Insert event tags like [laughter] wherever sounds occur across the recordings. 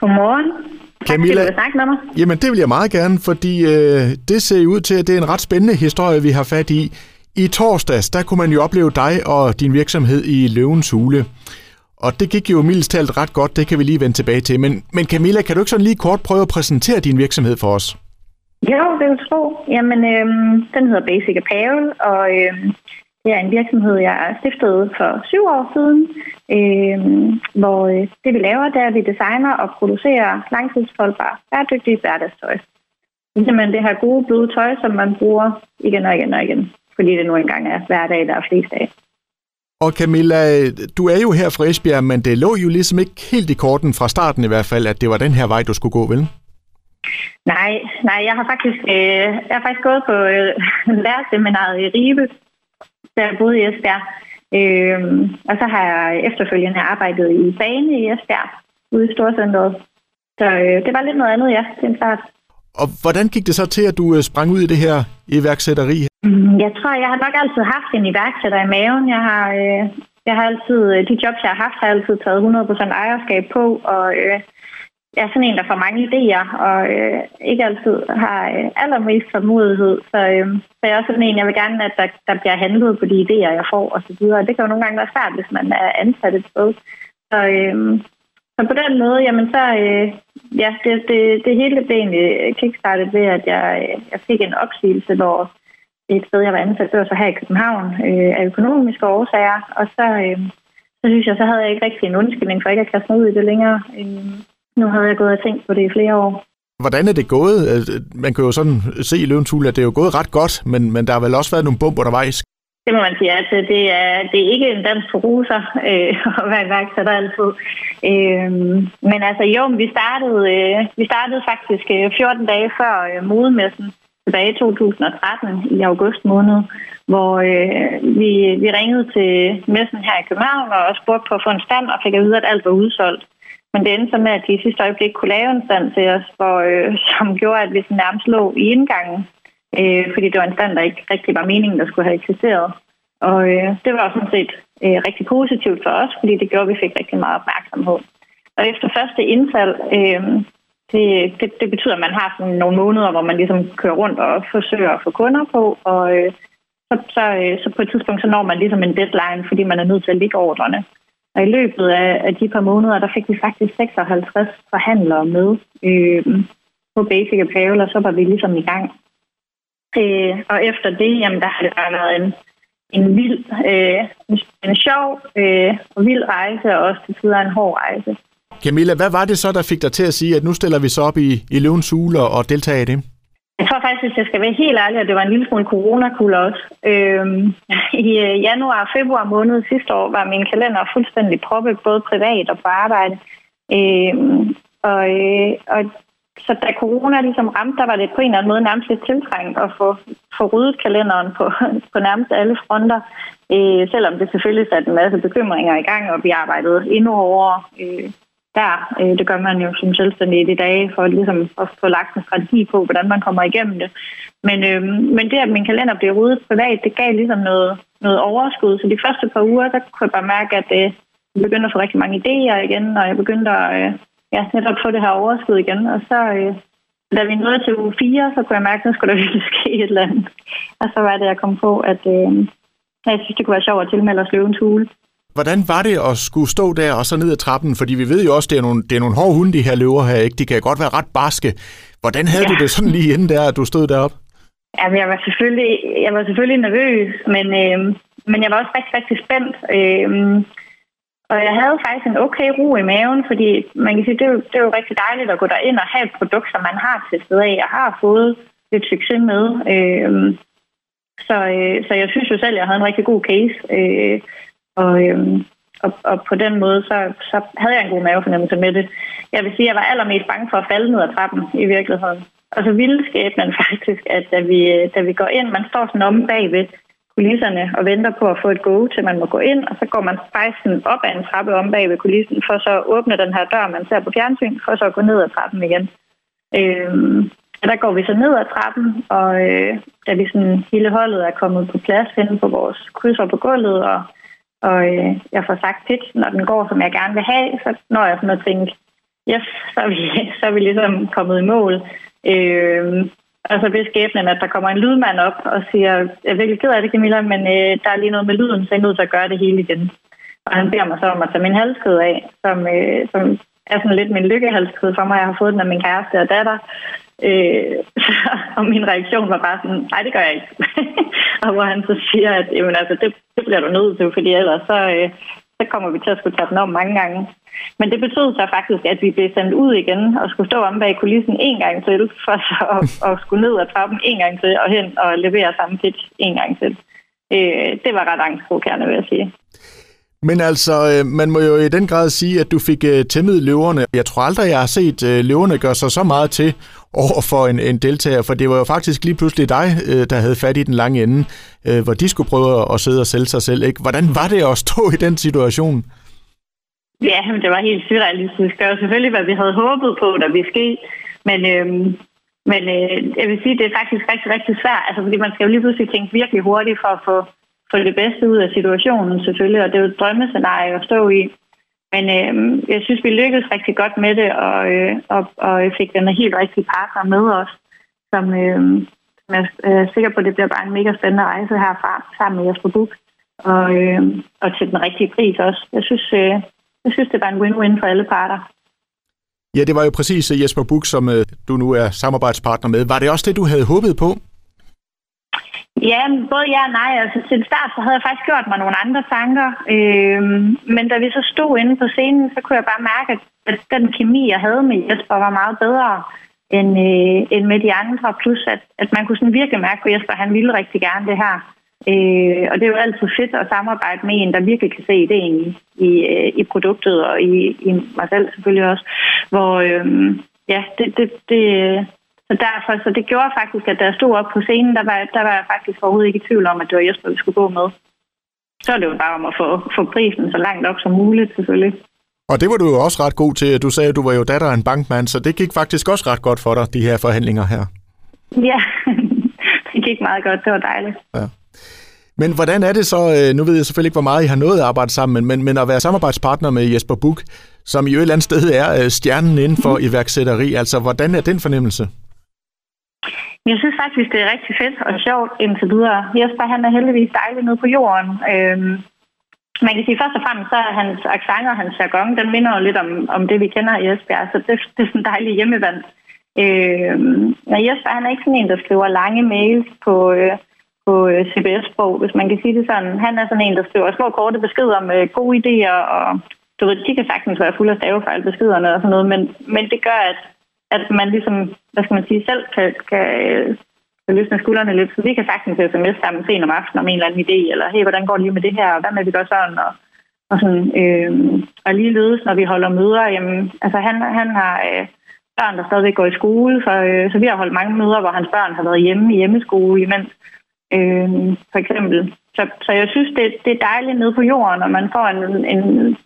Godmorgen. Camilla, tak, snakke med mig. Jamen, det vil jeg meget gerne, fordi øh, det ser ud til, at det er en ret spændende historie, vi har fat i. I torsdags, der kunne man jo opleve dig og din virksomhed i Løvens Hule. Og det gik jo mildest talt ret godt, det kan vi lige vende tilbage til. Men, men Camilla, kan du ikke sådan lige kort prøve at præsentere din virksomhed for os? Jo, det jo tro. Jamen, øhm, den hedder Basic Apparel, og øhm, det er en virksomhed, jeg stiftede for syv år siden, øhm, hvor øh, det vi laver, det er, at vi designer og producerer langtidsholdbar, bæredygtigt hverdagstøj. Det er simpelthen det her gode, bløde tøj, som man bruger igen og igen og igen, fordi det nu engang er hverdag, der er flest af. Og Camilla, du er jo her fra Esbjerg, men det lå jo ligesom ikke helt i korten fra starten i hvert fald, at det var den her vej, du skulle gå, vel? Nej, nej, jeg har faktisk, øh, jeg har faktisk gået på øh, [laughs] lærerseminaret i Ribe, da jeg boede i Esbjerg. Øh, og så har jeg efterfølgende arbejdet i bane i Esbjerg, ude i Storcenteret. Så øh, det var lidt noget andet, ja, til en start. Og hvordan gik det så til, at du øh, sprang ud i det her iværksætteri? Mm, jeg tror, jeg har nok altid haft en iværksætter i maven. Jeg har, øh, jeg har altid, de jobs, jeg har haft, har jeg altid taget 100% ejerskab på, og øh, er sådan en, der får mange idéer, og øh, ikke altid har øh, allermest tålmodighed. Så, øh, så jeg er også sådan en, jeg vil gerne, at der, der bliver handlet på de idéer, jeg får osv. Det kan jo nogle gange være svært, hvis man er ansat et sted. Så, øh, så på den måde, jamen så, øh, ja, det, det, det hele blev egentlig kickstartet ved, at jeg, øh, jeg fik en opsigelse, hvor et sted, jeg var ansat, det var så her i København, øh, af økonomiske årsager. Og så, øh, så synes jeg, så havde jeg ikke rigtig en undskyldning for ikke at kaste mig ud i det længere. Øh, nu havde jeg gået og tænkt på det i flere år. Hvordan er det gået? Man kan jo sådan se i Løvens at det er jo gået ret godt, men, men der har vel også været nogle bump undervejs? Det må man sige, at det er, det er ikke en dans på ruser øh, [laughs] at være iværksætter altid. Øh, men altså jo, vi startede, øh, vi startede faktisk 14 øh, dage før øh, modemessen tilbage i 2013 i august måned, hvor øh, vi, vi ringede til messen her i København og spurgte på at få en stand og fik at vide, at alt var udsolgt. Men det endte så med, at de i sidste øjeblik kunne lave en stand til os, hvor, øh, [laughs] som gjorde, at vi nærmest lå i indgangen, øh, fordi det var en stand, der ikke rigtig var meningen, der skulle have eksisteret. Og øh, det var sådan set øh, rigtig positivt for os, fordi det gjorde, at vi fik rigtig meget opmærksomhed. Og efter første indfald, øh, det, det, det betyder, at man har sådan nogle måneder, hvor man ligesom kører rundt og forsøger at få kunder på, og øh, så, så, øh, så på et tidspunkt, så når man ligesom en deadline, fordi man er nødt til at ligge ordrene. Og i løbet af, af de par måneder, der fik vi faktisk 56 forhandlere med øh, på Basic Apparel, og så var vi ligesom i gang. Øh, og efter det, jamen, der har det bare været en, en vild, øh, en sjov øh, og vild rejse, og også til tider en hård rejse. Camilla, hvad var det så, der fik dig til at sige, at nu stiller vi så op i, i løvens hule og deltager i det? Jeg tror faktisk, hvis jeg skal være helt ærlig, at det var en lille smule coronakulde også. Øhm, I øh, januar og februar måned sidste år var min kalender fuldstændig proppet, både privat og på arbejde. Øhm, og, øh, og så da corona ligesom ramte, der var det på en eller anden måde nærmest lidt tiltrængt at få, få ryddet kalenderen på, [laughs] på nærmest alle fronter. Øh, selvom det selvfølgelig satte en masse bekymringer i gang, og vi arbejdede endnu hårdere øh, der. Øh, det gør man jo som selvstændig i de dage, for ligesom at få lagt en strategi på, hvordan man kommer igennem det. Men, øh, men det, at min kalender blev ryddet privat, det gav ligesom noget, noget overskud. Så de første par uger, der kunne jeg bare mærke, at øh, jeg begyndte at få rigtig mange idéer igen, og jeg begyndte at øh, ja, netop få det her overskud igen. Og så, øh, da vi nåede til uge 4, så kunne jeg mærke, at nu skulle der [laughs] virkelig ske et eller andet. Og så var det, jeg kom på, at øh, jeg synes, det kunne være sjovt at tilmelde os løvens hule. Hvordan var det at skulle stå der og så ned ad trappen? Fordi vi ved jo også, det er nogle, det er nogle hårde hunde, de her løver her, ikke? De kan godt være ret barske. Hvordan havde ja. du det sådan lige inden der, at du stod deroppe? Jamen, jeg var selvfølgelig, jeg var selvfølgelig nervøs, men, øh, men jeg var også rigtig, rigtig spændt. Øh, og jeg havde faktisk en okay ro i maven, fordi man kan sige, det er, jo, det er jo rigtig dejligt at gå derind og have et produkt, som man har testet af og har fået lidt succes med. Øh, så, øh, så jeg synes jo selv, at jeg havde en rigtig god case. Øh, og, øhm, og, og på den måde, så, så havde jeg en god mavefornemmelse med det. Jeg vil sige, at jeg var allermest bange for at falde ned ad trappen i virkeligheden. Og så ville skæbnen [laughs] faktisk, at da vi, da vi går ind, man står sådan om bagved kulisserne og venter på at få et go til, man må gå ind, og så går man faktisk sådan op ad en trappe om bag ved kulissen, for så at åbne den her dør, man ser på fjernsyn, for så at gå ned ad trappen igen. Øhm, og der går vi så ned ad trappen, og øh, da vi sådan hele holdet er kommet på plads henne på vores krydser på gulvet, og og øh, jeg får sagt tit, når den går, som jeg gerne vil have, så når jeg sådan at tænke, yes, så er vi, [laughs] så er vi ligesom kommet i mål. Øh, og så bliver skæbnen, at der kommer en lydmand op og siger, jeg er virkelig ked af det, Camilla, men øh, der er lige noget med lyden, så jeg er nødt til at gøre det hele igen. Og han beder mig så om at tage min halskæde af, som, øh, som er sådan lidt min lykkehalskæde for mig. Jeg har fået den af min kæreste og datter. Øh, [laughs] så, og min reaktion var bare sådan, nej, det gør jeg ikke. [laughs] og [laughs] hvor han så siger, at jamen, altså, det, det bliver du nødt til, fordi ellers så, øh, så kommer vi til at skulle tage den om mange gange. Men det betød så faktisk, at vi blev sendt ud igen og skulle stå om bag kulissen en gang til, for så at, [laughs] at skulle ned ad trappen en gang til og hen og levere samme pitch en gang til. Øh, det var ret angstprovokerende, vil jeg sige. Men altså, øh, man må jo i den grad sige, at du fik øh, tæmmet løverne. Jeg tror aldrig, jeg har set øh, løverne gøre sig så meget til over for en, en deltager, for det var jo faktisk lige pludselig dig, øh, der havde fat i den lange ende, øh, hvor de skulle prøve at sidde og sælge sig selv. Ikke? Hvordan var det at stå i den situation? Ja, men det var helt surrealistisk. Det var selvfølgelig, hvad vi havde håbet på, der vi ske. Men, øhm, men øh, jeg vil sige, det er faktisk rigtig, rigtig svært. Altså, fordi man skal jo lige pludselig tænke virkelig hurtigt for at få, få det bedste ud af situationen, selvfølgelig. Og det er jo et drømmescenarie at stå i. Men øh, jeg synes, vi lykkedes rigtig godt med det, og, øh, og, og fik den helt rigtige partner med os, som, øh, som jeg øh, er sikker på, at det bliver bare en mega spændende rejse herfra, sammen med Jesper Buk, og, øh, og til den rigtige pris også. Jeg synes, øh, jeg synes, det var en win-win for alle parter. Ja, det var jo præcis øh, Jesper Buk, som øh, du nu er samarbejdspartner med. Var det også det, du havde håbet på? Ja, både ja og nej. Altså, til start så havde jeg faktisk gjort mig nogle andre tanker. Øh, men da vi så stod inde på scenen, så kunne jeg bare mærke, at den kemi, jeg havde med Jesper, var meget bedre end, øh, end med de andre. Plus, at, at man kunne sådan virkelig mærke på Jesper, at han ville rigtig gerne det her. Øh, og det er jo altid fedt at samarbejde med en, der virkelig kan se ideen i, i, øh, i produktet, og i, i mig selv selvfølgelig også. Hvor, øh, ja, det, det, det, så derfor, så det gjorde faktisk, at da jeg stod op på scenen, der var, der var jeg faktisk overhovedet ikke i tvivl om, at det var Jesper, vi skulle gå med. Så er det jo bare om at få, få prisen så langt op som muligt, selvfølgelig. Og det var du jo også ret god til. Du sagde, at du var jo datter af en bankmand, så det gik faktisk også ret godt for dig, de her forhandlinger her. Ja, [laughs] det gik meget godt. Det var dejligt. Ja. Men hvordan er det så, øh, nu ved jeg selvfølgelig ikke, hvor meget I har nået at arbejde sammen, men, men at være samarbejdspartner med Jesper Buk, som i et eller andet sted er øh, stjernen inden for [laughs] iværksætteri, altså hvordan er den fornemmelse? Jeg synes faktisk, det er rigtig fedt og sjovt indtil videre. Jesper, han er heldigvis dejlig nede på jorden. Øhm, man kan sige, først og fremmest, så er hans accent og hans jargon, den minder jo lidt om, om det, vi kender i Esbjerg, så altså, det, det er sådan en dejlig hjemmevand. Øhm, men Jesper, han er ikke sådan en, der skriver lange mails på, øh, på øh, CBS-sprog, hvis man kan sige det sådan. Han er sådan en, der skriver små korte beskeder med gode idéer, og du ved, de kan sagtens være fuld af stavefejl beskederne og sådan noget, men, men det gør, at, at man ligesom, hvad skal man sige, selv kan, kan, kan løsne skuldrene lidt. Så vi kan sagtens sms sammen sen om aftenen om en eller anden idé, eller hey, hvordan går det lige med det her, og hvad med vi gør sådan, og, og sådan, øh, og ligeledes, når vi holder møder, jamen, altså han, han har øh, børn, der stadigvæk går i skole, så, øh, så vi har holdt mange møder, hvor hans børn har været hjemme i hjemmeskole, imens øh, for eksempel. Så, så jeg synes, det, det er dejligt nede på jorden, og man får en, en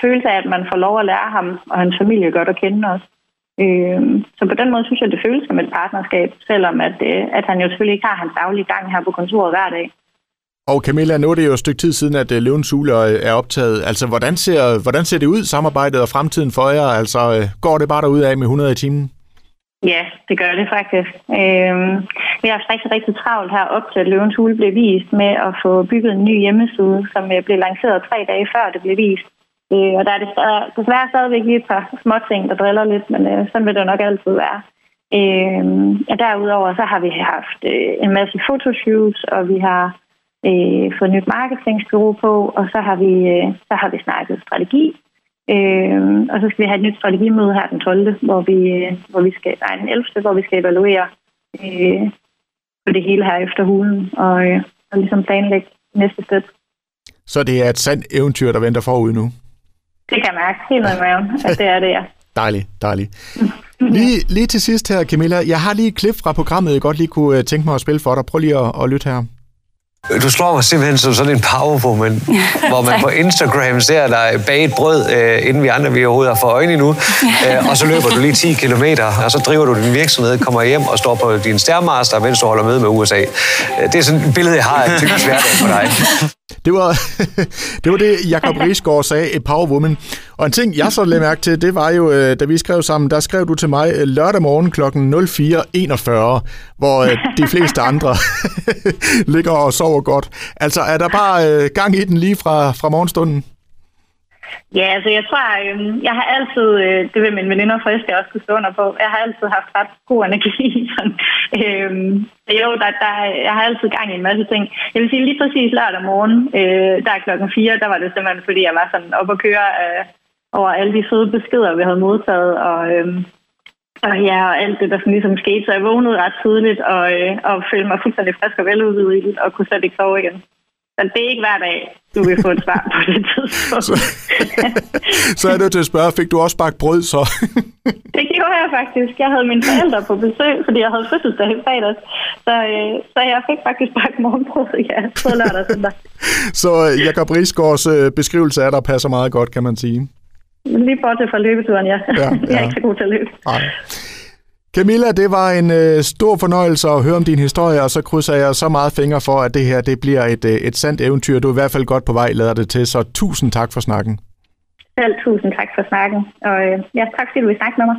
følelse af, at man får lov at lære ham og hans familie godt at kende også. Øh, så på den måde synes jeg, det føles som et partnerskab, selvom at, øh, at han jo selvfølgelig ikke har hans daglige gang her på kontoret hver dag. Og Camilla, nu er det jo et stykke tid siden, at øh, Løvens Hule er optaget. Altså, hvordan ser, hvordan ser det ud, samarbejdet og fremtiden for jer? Altså, øh, går det bare derud af med 100 i timen? Ja, det gør det faktisk. Øhm, vi har haft rigtig, rigtig travlt her op til, at Løvens Hule blev vist med at få bygget en ny hjemmeside, som øh, blev lanceret tre dage før det blev vist. Øh, og der er det desværre stadigvæk lige et par små ting, der driller lidt, men øh, sådan vil det nok altid være. Øh, og derudover så har vi haft øh, en masse fotoshoots, og vi har øh, fået nyt marketingsbureau på, og så har vi, øh, så har vi snakket strategi. Øh, og så skal vi have et nyt strategimøde her den 12., hvor vi, øh, hvor vi skal, nej, den 11., hvor vi skal evaluere øh, på det hele her efter hulen, og, øh, og ligesom planlægge næste skridt. Så det er et sandt eventyr, der venter forud nu? Det kan jeg mærke helt med maven, at det er det, ja. [laughs] Dejligt, dejligt. Lige, lige til sidst her, Camilla, jeg har lige et klip fra programmet, jeg godt lige kunne øh, tænke mig at spille for dig. Prøv lige at, at lytte her. Du slår mig simpelthen som sådan en powerwoman, [laughs] hvor man på Instagram ser dig bage et brød, øh, inden vi andre vi overhovedet har fået øjne endnu. Øh, og så løber du lige 10 km, og så driver du din virksomhed, kommer hjem og står på din stærmaster, mens du holder møde med USA. Øh, det er sådan et billede, jeg har af typisk hverdag for dig. [laughs] Det var, [laughs] det var det, Jacob Riesgaard sagde, et power woman. Og en ting, jeg så lagde mærke til, det var jo, da vi skrev sammen, der skrev du til mig lørdag morgen kl. 04.41, hvor de fleste andre ligger og sover godt. Altså, er der bare øh, gang i den lige fra, fra morgenstunden? Ja, altså jeg tror, øh, jeg har altid, øh, det vil min veninder frisk jeg også kunne stå under på, jeg har altid haft ret god energi. [laughs] Sådan. Øh, jo, der, der, jeg har altid gang i en masse ting. Jeg vil sige lige præcis lørdag morgen, øh, der er klokken 4, der var det simpelthen, fordi jeg var sådan op og køre øh, over alle de søde beskeder, vi havde modtaget, og, øh, og ja, og alt det, der sådan ligesom skete. Så jeg vågnede ret tidligt og, øh, og følte mig fuldstændig frisk og veludvidet og kunne slet ikke sove igen. Så det er ikke hver dag, du vil få et svar på det tidspunkt. så, [laughs] så er det til at spørge, fik du også bagt brød så? [laughs] det gjorde jeg faktisk. Jeg havde mine forældre på besøg, fordi jeg havde fødselsdag i fredags. Så, øh, så jeg fik faktisk bagt morgenbrød, [laughs] ja, på lørdag og søndag. så øh, Jacob Rigsgaards øh, beskrivelse af dig passer meget godt, kan man sige. Lige bortset fra løbeturen, ja. ja, ja. [laughs] jeg er ikke så god til at løbe. Nej. Camilla, det var en øh, stor fornøjelse at høre om din historie, og så krydser jeg så meget fingre for, at det her det bliver et, øh, et sandt eventyr. Du er i hvert fald godt på vej, lader det til, så tusind tak for snakken. Selv tusind tak for snakken, og øh, ja, tak fordi du vil snakke med mig.